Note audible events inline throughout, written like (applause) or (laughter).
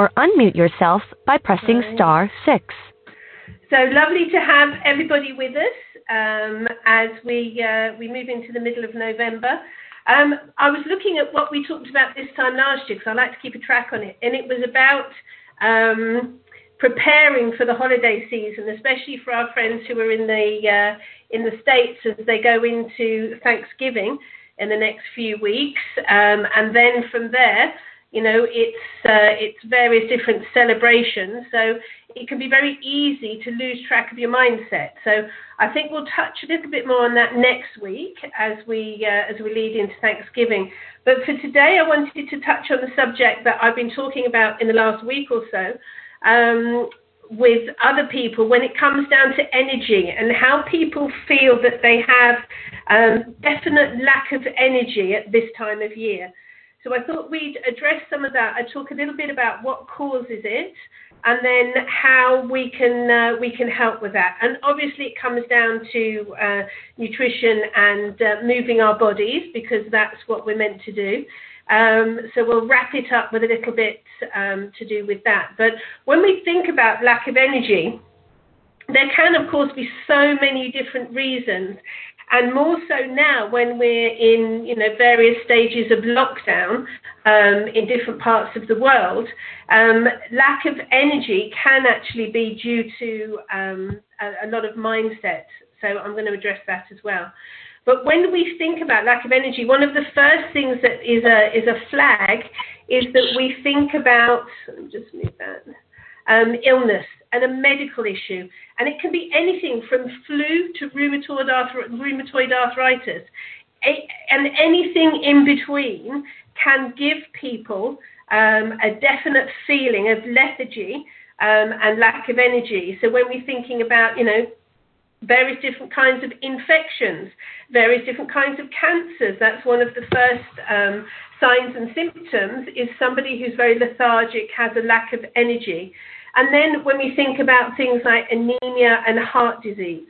or unmute yourself by pressing star six. So lovely to have everybody with us um, as we uh, we move into the middle of November. Um, I was looking at what we talked about this time last year because I like to keep a track on it, and it was about um, preparing for the holiday season, especially for our friends who are in the uh, in the states as they go into Thanksgiving in the next few weeks, um, and then from there, you know, it's uh, it's various different celebrations. So it can be very easy to lose track of your mindset. So I think we'll touch a little bit more on that next week as we uh, as we lead into Thanksgiving. But for today, I wanted to touch on the subject that I've been talking about in the last week or so. Um, with other people when it comes down to energy and how people feel that they have um, definite lack of energy at this time of year. So I thought we'd address some of that. I'd talk a little bit about what causes it and then how we can uh, we can help with that. And obviously, it comes down to uh, nutrition and uh, moving our bodies because that's what we're meant to do. Um, so we'll wrap it up with a little bit um, to do with that. But when we think about lack of energy, there can, of course, be so many different reasons, and more so now when we're in, you know, various stages of lockdown um, in different parts of the world. Um, lack of energy can actually be due to um, a, a lot of mindset. So I'm going to address that as well. But when we think about lack of energy, one of the first things that is a is a flag is that we think about. Let me just move that. Um, illness and a medical issue, and it can be anything from flu to rheumatoid, arthritis, rheumatoid arthritis, a, and anything in between can give people um, a definite feeling of lethargy um, and lack of energy. So when we're thinking about, you know, various different kinds of infections, various different kinds of cancers. That's one of the first um, signs and symptoms is somebody who's very lethargic, has a lack of energy. And then when we think about things like anemia and heart disease.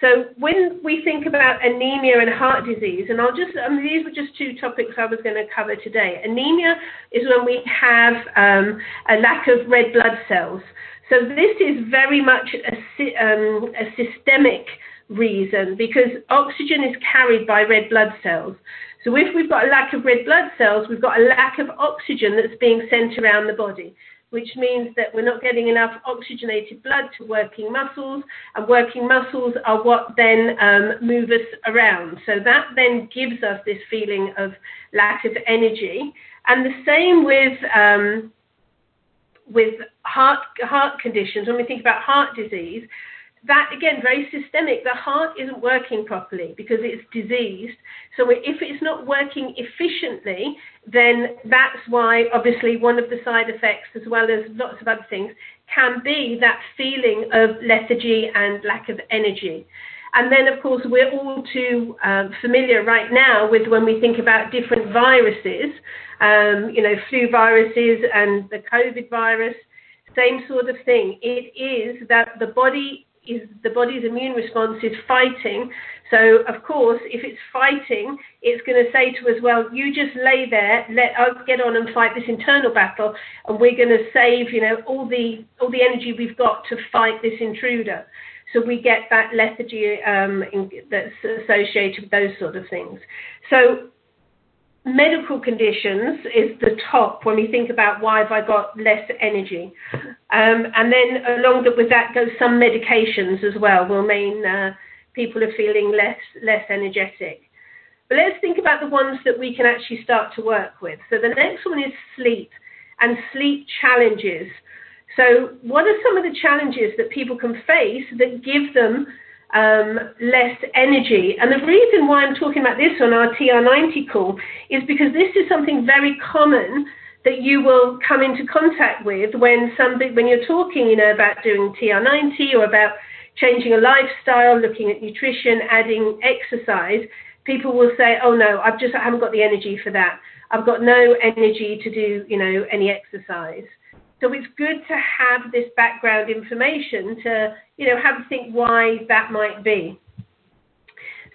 So when we think about anemia and heart disease, and I'll just, um, these were just two topics I was going to cover today. Anemia is when we have um, a lack of red blood cells. So this is very much a, um, a systemic reason because oxygen is carried by red blood cells. So if we've got a lack of red blood cells, we've got a lack of oxygen that's being sent around the body, which means that we're not getting enough oxygenated blood to working muscles, and working muscles are what then um, move us around. So that then gives us this feeling of lack of energy. And the same with um, with heart heart conditions, when we think about heart disease, that again very systemic. The heart isn't working properly because it's diseased. So if it's not working efficiently, then that's why obviously one of the side effects, as well as lots of other things, can be that feeling of lethargy and lack of energy. And then, of course, we're all too um, familiar right now with when we think about different viruses, um, you know, flu viruses and the COVID virus, same sort of thing. It is that the body is the body's immune response is fighting. So of course, if it's fighting, it's going to say to us, well, you just lay there, let us get on and fight this internal battle, and we're going to save, you know, all the all the energy we've got to fight this intruder. So we get that lethargy um, in, that's associated with those sort of things. So medical conditions is the top when we think about why have I got less energy. Um, and then along with that goes some medications as well will mean uh, people are feeling less less energetic. But let's think about the ones that we can actually start to work with. So the next one is sleep and sleep challenges. So, what are some of the challenges that people can face that give them um, less energy? And the reason why I'm talking about this on our TR90 call is because this is something very common that you will come into contact with when somebody, when you're talking, you know, about doing TR90 or about changing a lifestyle, looking at nutrition, adding exercise. People will say, "Oh no, I've just I haven't got the energy for that. I've got no energy to do, you know, any exercise." So it's good to have this background information to, you know, have a think why that might be.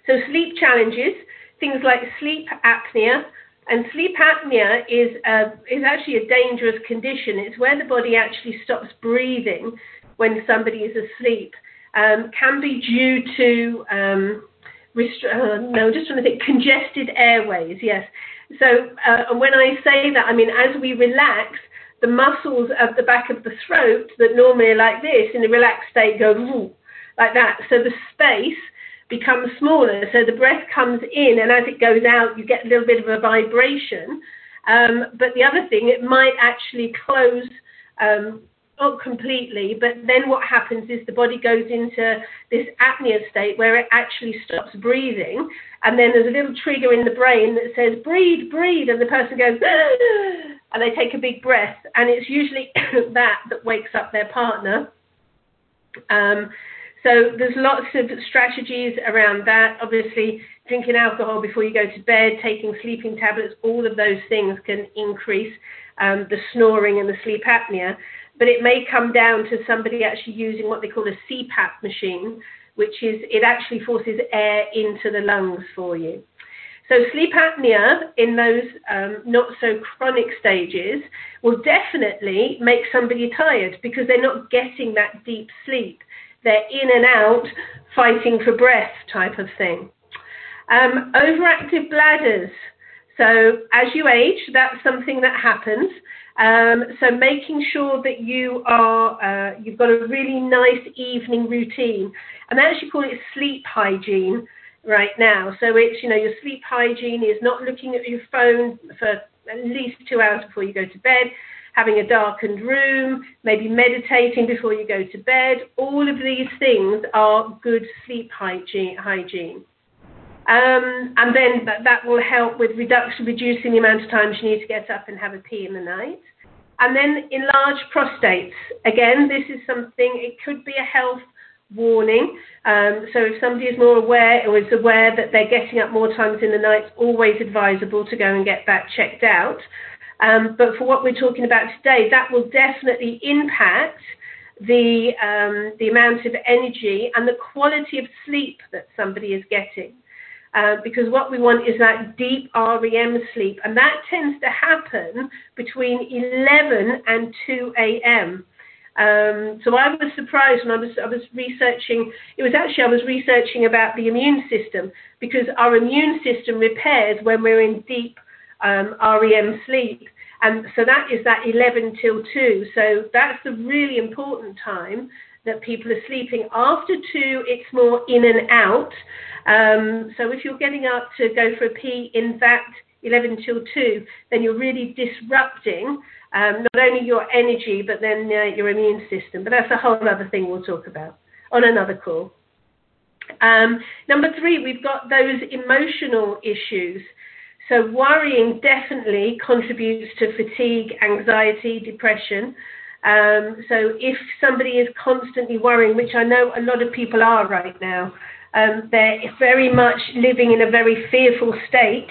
So sleep challenges, things like sleep apnea, And sleep apnea is uh, is actually a dangerous condition. It's where the body actually stops breathing when somebody is asleep. Um, can be due to um, restri- uh, no, just trying to think congested airways. Yes. So uh, when I say that, I mean as we relax, the muscles of the back of the throat that normally are like this in a relaxed state go like that. So the space becomes smaller. So the breath comes in, and as it goes out, you get a little bit of a vibration. Um, but the other thing, it might actually close um, not completely, but then what happens is the body goes into this apnea state where it actually stops breathing, and then there's a little trigger in the brain that says breathe, breathe, and the person goes (gasps) and they take a big breath, and it's usually (coughs) that that wakes up their partner. Um, so there's lots of strategies around that. Obviously, drinking alcohol before you go to bed, taking sleeping tablets, all of those things can increase um, the snoring and the sleep apnea. But it may come down to somebody actually using what they call a CPAP machine, which is it actually forces air into the lungs for you. So sleep apnea in those um, not so chronic stages will definitely make somebody tired because they're not getting that deep sleep. They're in and out, fighting for breath type of thing. Um, overactive bladders. So as you age, that's something that happens. Um, so making sure that you are, uh, you've got a really nice evening routine, and they actually call it sleep hygiene right now. So it's, you know, your sleep hygiene is not looking at your phone for at least two hours before you go to bed, having a darkened room, maybe meditating before you go to bed. All of these things are good sleep hygiene. hygiene. Um, and then that, that will help with reduction, reducing the amount of times you need to get up and have a pee in the night. And then enlarged prostates. Again, this is something, it could be a health warning. Um, so if somebody is more aware or is aware that they're getting up more times in the night, it's always advisable to go and get that checked out. Um, but for what we're talking about today, that will definitely impact the, um, the amount of energy and the quality of sleep that somebody is getting. Uh, because what we want is that deep REM sleep, and that tends to happen between 11 and 2 a.m. Um, so I was surprised when I was I was researching. It was actually I was researching about the immune system because our immune system repairs when we're in deep um, REM sleep, and so that is that 11 till 2. So that's the really important time that people are sleeping. After 2, it's more in and out. Um, so if you're getting up to go for a pee in that 11 till 2, then you're really disrupting um, not only your energy, but then uh, your immune system. But that's a whole other thing we'll talk about on another call. Um, number three, we've got those emotional issues. So worrying definitely contributes to fatigue, anxiety, depression. Um, so if somebody is constantly worrying, which I know a lot of people are right now, um, they're very much living in a very fearful state.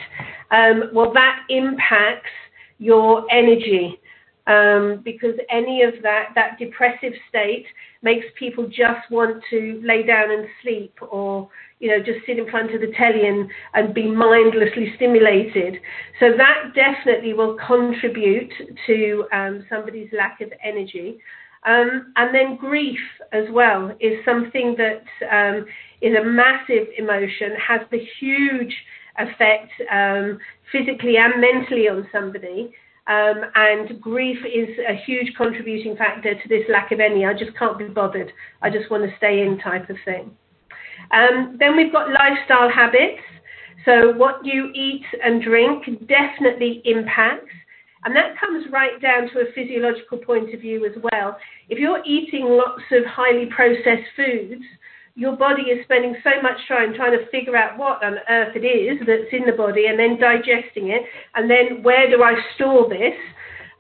Um, well, that impacts your energy um, because any of that, that depressive state makes people just want to lay down and sleep or, you know, just sit in front of the telly and, and be mindlessly stimulated. So that definitely will contribute to um, somebody's lack of energy. Um, and then grief as well is something that um, is a massive emotion, has the huge effect um, physically and mentally on somebody. Um, and grief is a huge contributing factor to this lack of any. I just can't be bothered. I just want to stay in type of thing. Um, then we've got lifestyle habits. So what you eat and drink definitely impacts. And that comes right down to a physiological point of view as well. If you're eating lots of highly processed foods, your body is spending so much time trying to figure out what on earth it is that's in the body and then digesting it. And then where do I store this?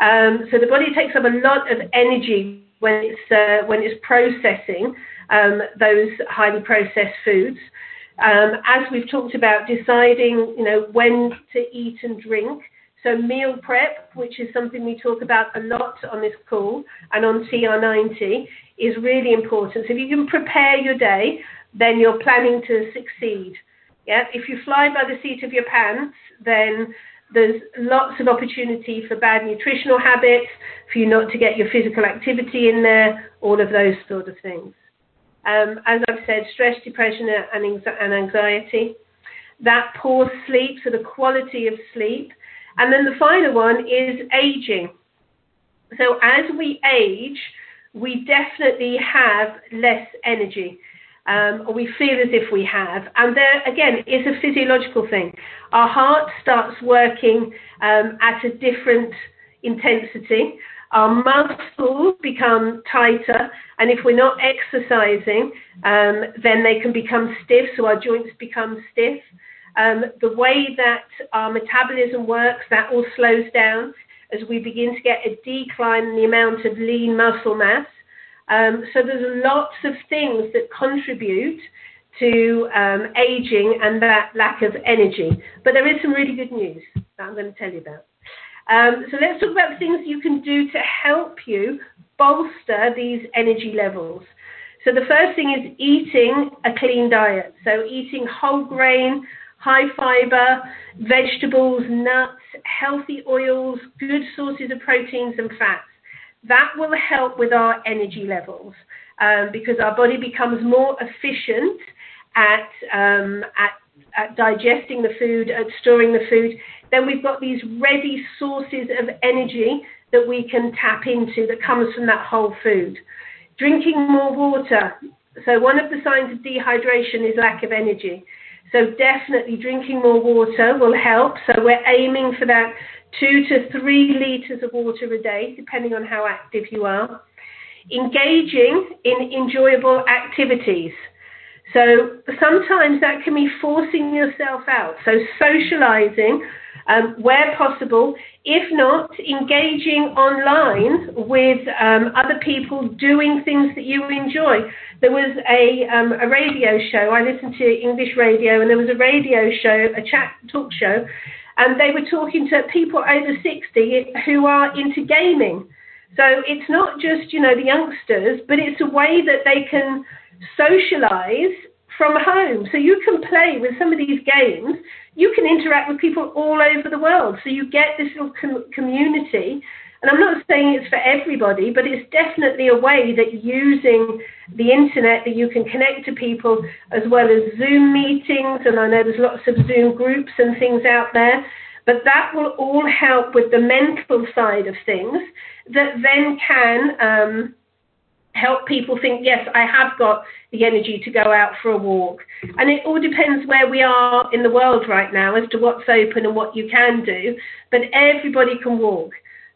Um, so the body takes up a lot of energy when it's, uh, when it's processing um, those highly processed foods. Um, as we've talked about, deciding you know when to eat and drink. So meal prep, which is something we talk about a lot on this call and on TR90, is really important. So if you can prepare your day, then you're planning to succeed. Yeah, if you fly by the seat of your pants, then There's lots of opportunity for bad nutritional habits, for you not to get your physical activity in there, all of those sort of things. Um, as I've said, stress, depression, and anxiety. That poor sleep, so the quality of sleep. And then the final one is aging. So as we age, we definitely have less energy um, or we feel as if we have. And there, again, it's a physiological thing. Our heart starts working um, at a different intensity. Our muscles become tighter, and if we're not exercising, um, then they can become stiff, so our joints become stiff. Um, the way that our metabolism works, that all slows down as we begin to get a decline in the amount of lean muscle mass. Um, so there's lots of things that contribute to um, aging and that lack of energy. But there is some really good news that I'm going to tell you about. Um, so let's talk about things you can do to help you bolster these energy levels. So the first thing is eating a clean diet. So eating whole grain, high fiber, vegetables, nuts, healthy oils, good sources of proteins and fats. That will help with our energy levels um, because our body becomes more efficient at, um, at, at digesting the food, at storing the food. Then we've got these ready sources of energy that we can tap into that comes from that whole food. Drinking more water. So, one of the signs of dehydration is lack of energy. So, definitely drinking more water will help. So, we're aiming for that two to three litres of water a day, depending on how active you are. Engaging in enjoyable activities. So sometimes that can be forcing yourself out. So socializing um, where possible. If not, engaging online with um, other people doing things that you enjoy. There was a, um, a radio show, I listened to English radio, and there was a radio show, a chat talk show, and they were talking to people over 60 who are into gaming. So it's not just, you know, the youngsters, but it's a way that they can socialize from home. So you can play with some of these games. You can interact with people all over the world. So you get this little com- community and I'm not saying it's for everybody, but it's definitely a way that using the internet that you can connect to people as well as Zoom meetings, and I know there's lots of Zoom groups and things out there, but that will all help with the mental side of things that then can um, help people think, yes, I have got the energy to go out for a walk. And it all depends where we are in the world right now as to what's open and what you can do, but everybody can walk.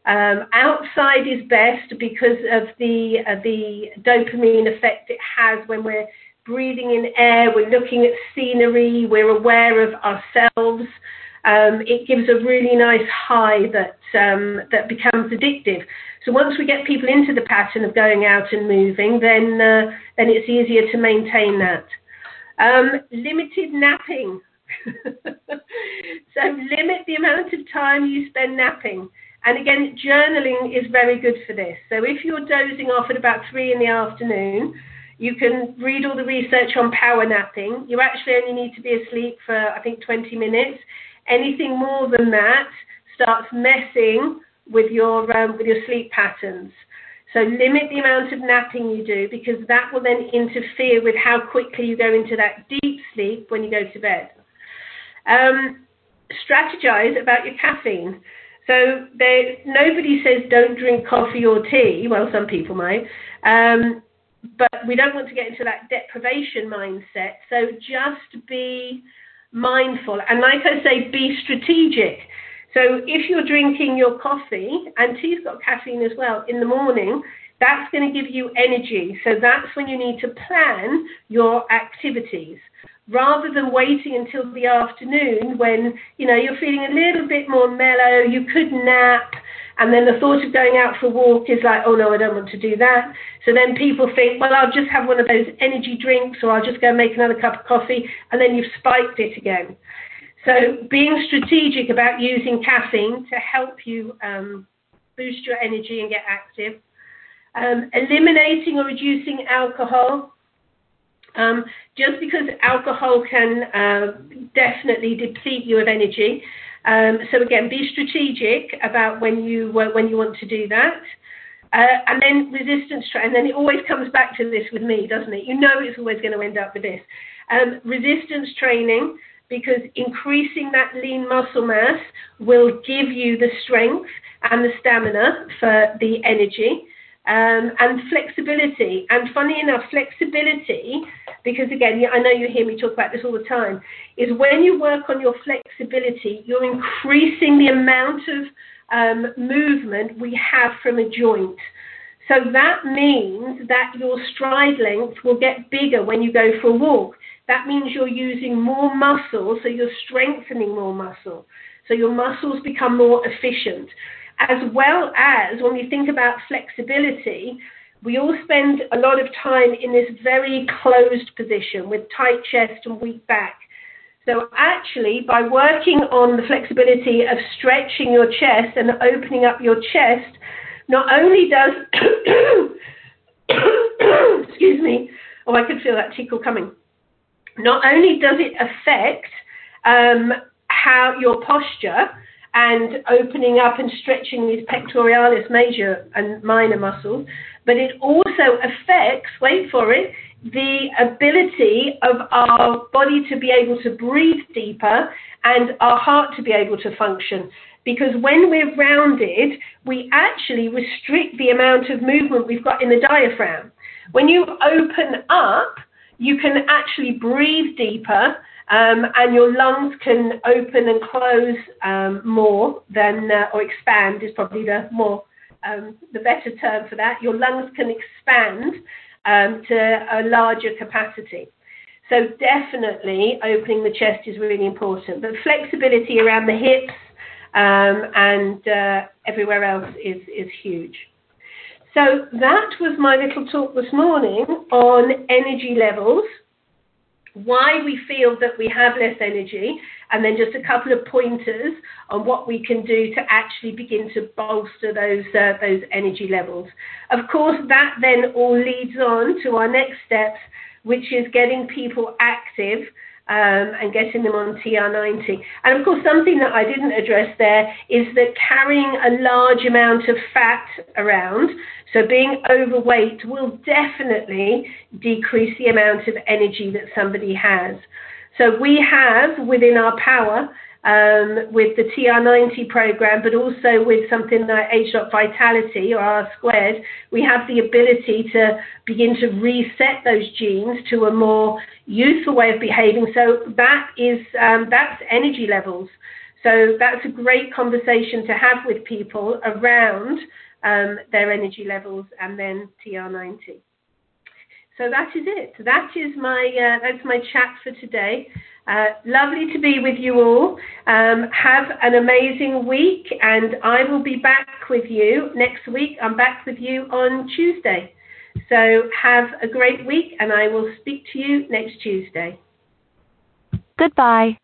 Um, outside is best because of the uh, the dopamine effect it has when we're breathing in air, we're looking at scenery, we're aware of ourselves. Um, it gives a really nice high that um, that becomes addictive. So once we get people into the pattern of going out and moving, then uh, then it's easier to maintain that. Um, limited napping. (laughs) so limit the amount of time you spend napping. And again, journaling is very good for this. So if you're dozing off at about three in the afternoon, you can read all the research on power napping. You actually only need to be asleep for, I think, 20 minutes. Anything more than that starts messing with your, um, with your sleep patterns. So limit the amount of napping you do because that will then interfere with how quickly you go into that deep sleep when you go to bed. Um, strategize about your caffeine. So there, nobody says don't drink coffee or tea. Well, some people might. Um, but we don't want to get into that deprivation mindset. So just be mindful. And like I say, be strategic. So if you're drinking your coffee, and tea's got caffeine as well, in the morning, that's going to give you energy. So that's when you need to plan your activities. Rather than waiting until the afternoon when you know you're feeling a little bit more mellow you could nap and then the thought of going out for a walk is like oh no i don't want to do that. So then people think well i'll just have one of those energy drinks or i'll just go make another cup of coffee and then you've spiked it again so being strategic about using caffeine to help you um, boost your energy and get active um, eliminating or reducing alcohol um, just because alcohol can uh, definitely deplete you of energy, Um, so again, be strategic about when you uh, when you want to do that. Uh, and then resistance training, and then it always comes back to this with me, doesn't it? You know it's always going to end up with this. Um, resistance training, because increasing that lean muscle mass will give you the strength and the stamina for the energy. Um, and flexibility. And funny enough, flexibility, because again, I know you hear me talk about this all the time, is when you work on your flexibility, you're increasing the amount of um, movement we have from a joint. So that means that your stride length will get bigger when you go for a walk. That means you're using more muscle, so you're strengthening more muscle. So your muscles become more efficient. As well as when we think about flexibility, we all spend a lot of time in this very closed position with tight chest and weak back. So actually, by working on the flexibility of stretching your chest and opening up your chest, not only does, (coughs) (coughs) excuse me, oh, I could feel that tickle coming. Not only does it affect um, how your posture and opening up and stretching these pectoralis major and minor muscles, but it also affects, wait for it, the ability of our body to be able to breathe deeper and our heart to be able to function. Because when we're rounded, we actually restrict the amount of movement we've got in the diaphragm. When you open up, you can actually breathe deeper um, and your lungs can open and close um, more than, uh, or expand is probably the more, um, the better term for that. Your lungs can expand um, to a larger capacity. So definitely opening the chest is really important. But flexibility around the hips um, and uh, everywhere else is, is huge. So that was my little talk this morning on energy levels, why we feel that we have less energy, and then just a couple of pointers on what we can do to actually begin to bolster those uh, those energy levels. Of course, that then all leads on to our next steps, which is getting people active. Um, and getting them on TR90. And of course, something that I didn't address there is that carrying a large amount of fat around, so being overweight, will definitely decrease the amount of energy that somebody has. So we have within our power um, with the TR90 program, but also with something like H Vitality or R squared, we have the ability to begin to reset those genes to a more youthful way of behaving. So that is um, that's energy levels. So that's a great conversation to have with people around um, their energy levels and then TR90. So that is it. That is my uh, that's my chat for today. Uh, lovely to be with you all. Um, have an amazing week, and I will be back with you next week. I'm back with you on Tuesday. So have a great week, and I will speak to you next Tuesday. Goodbye.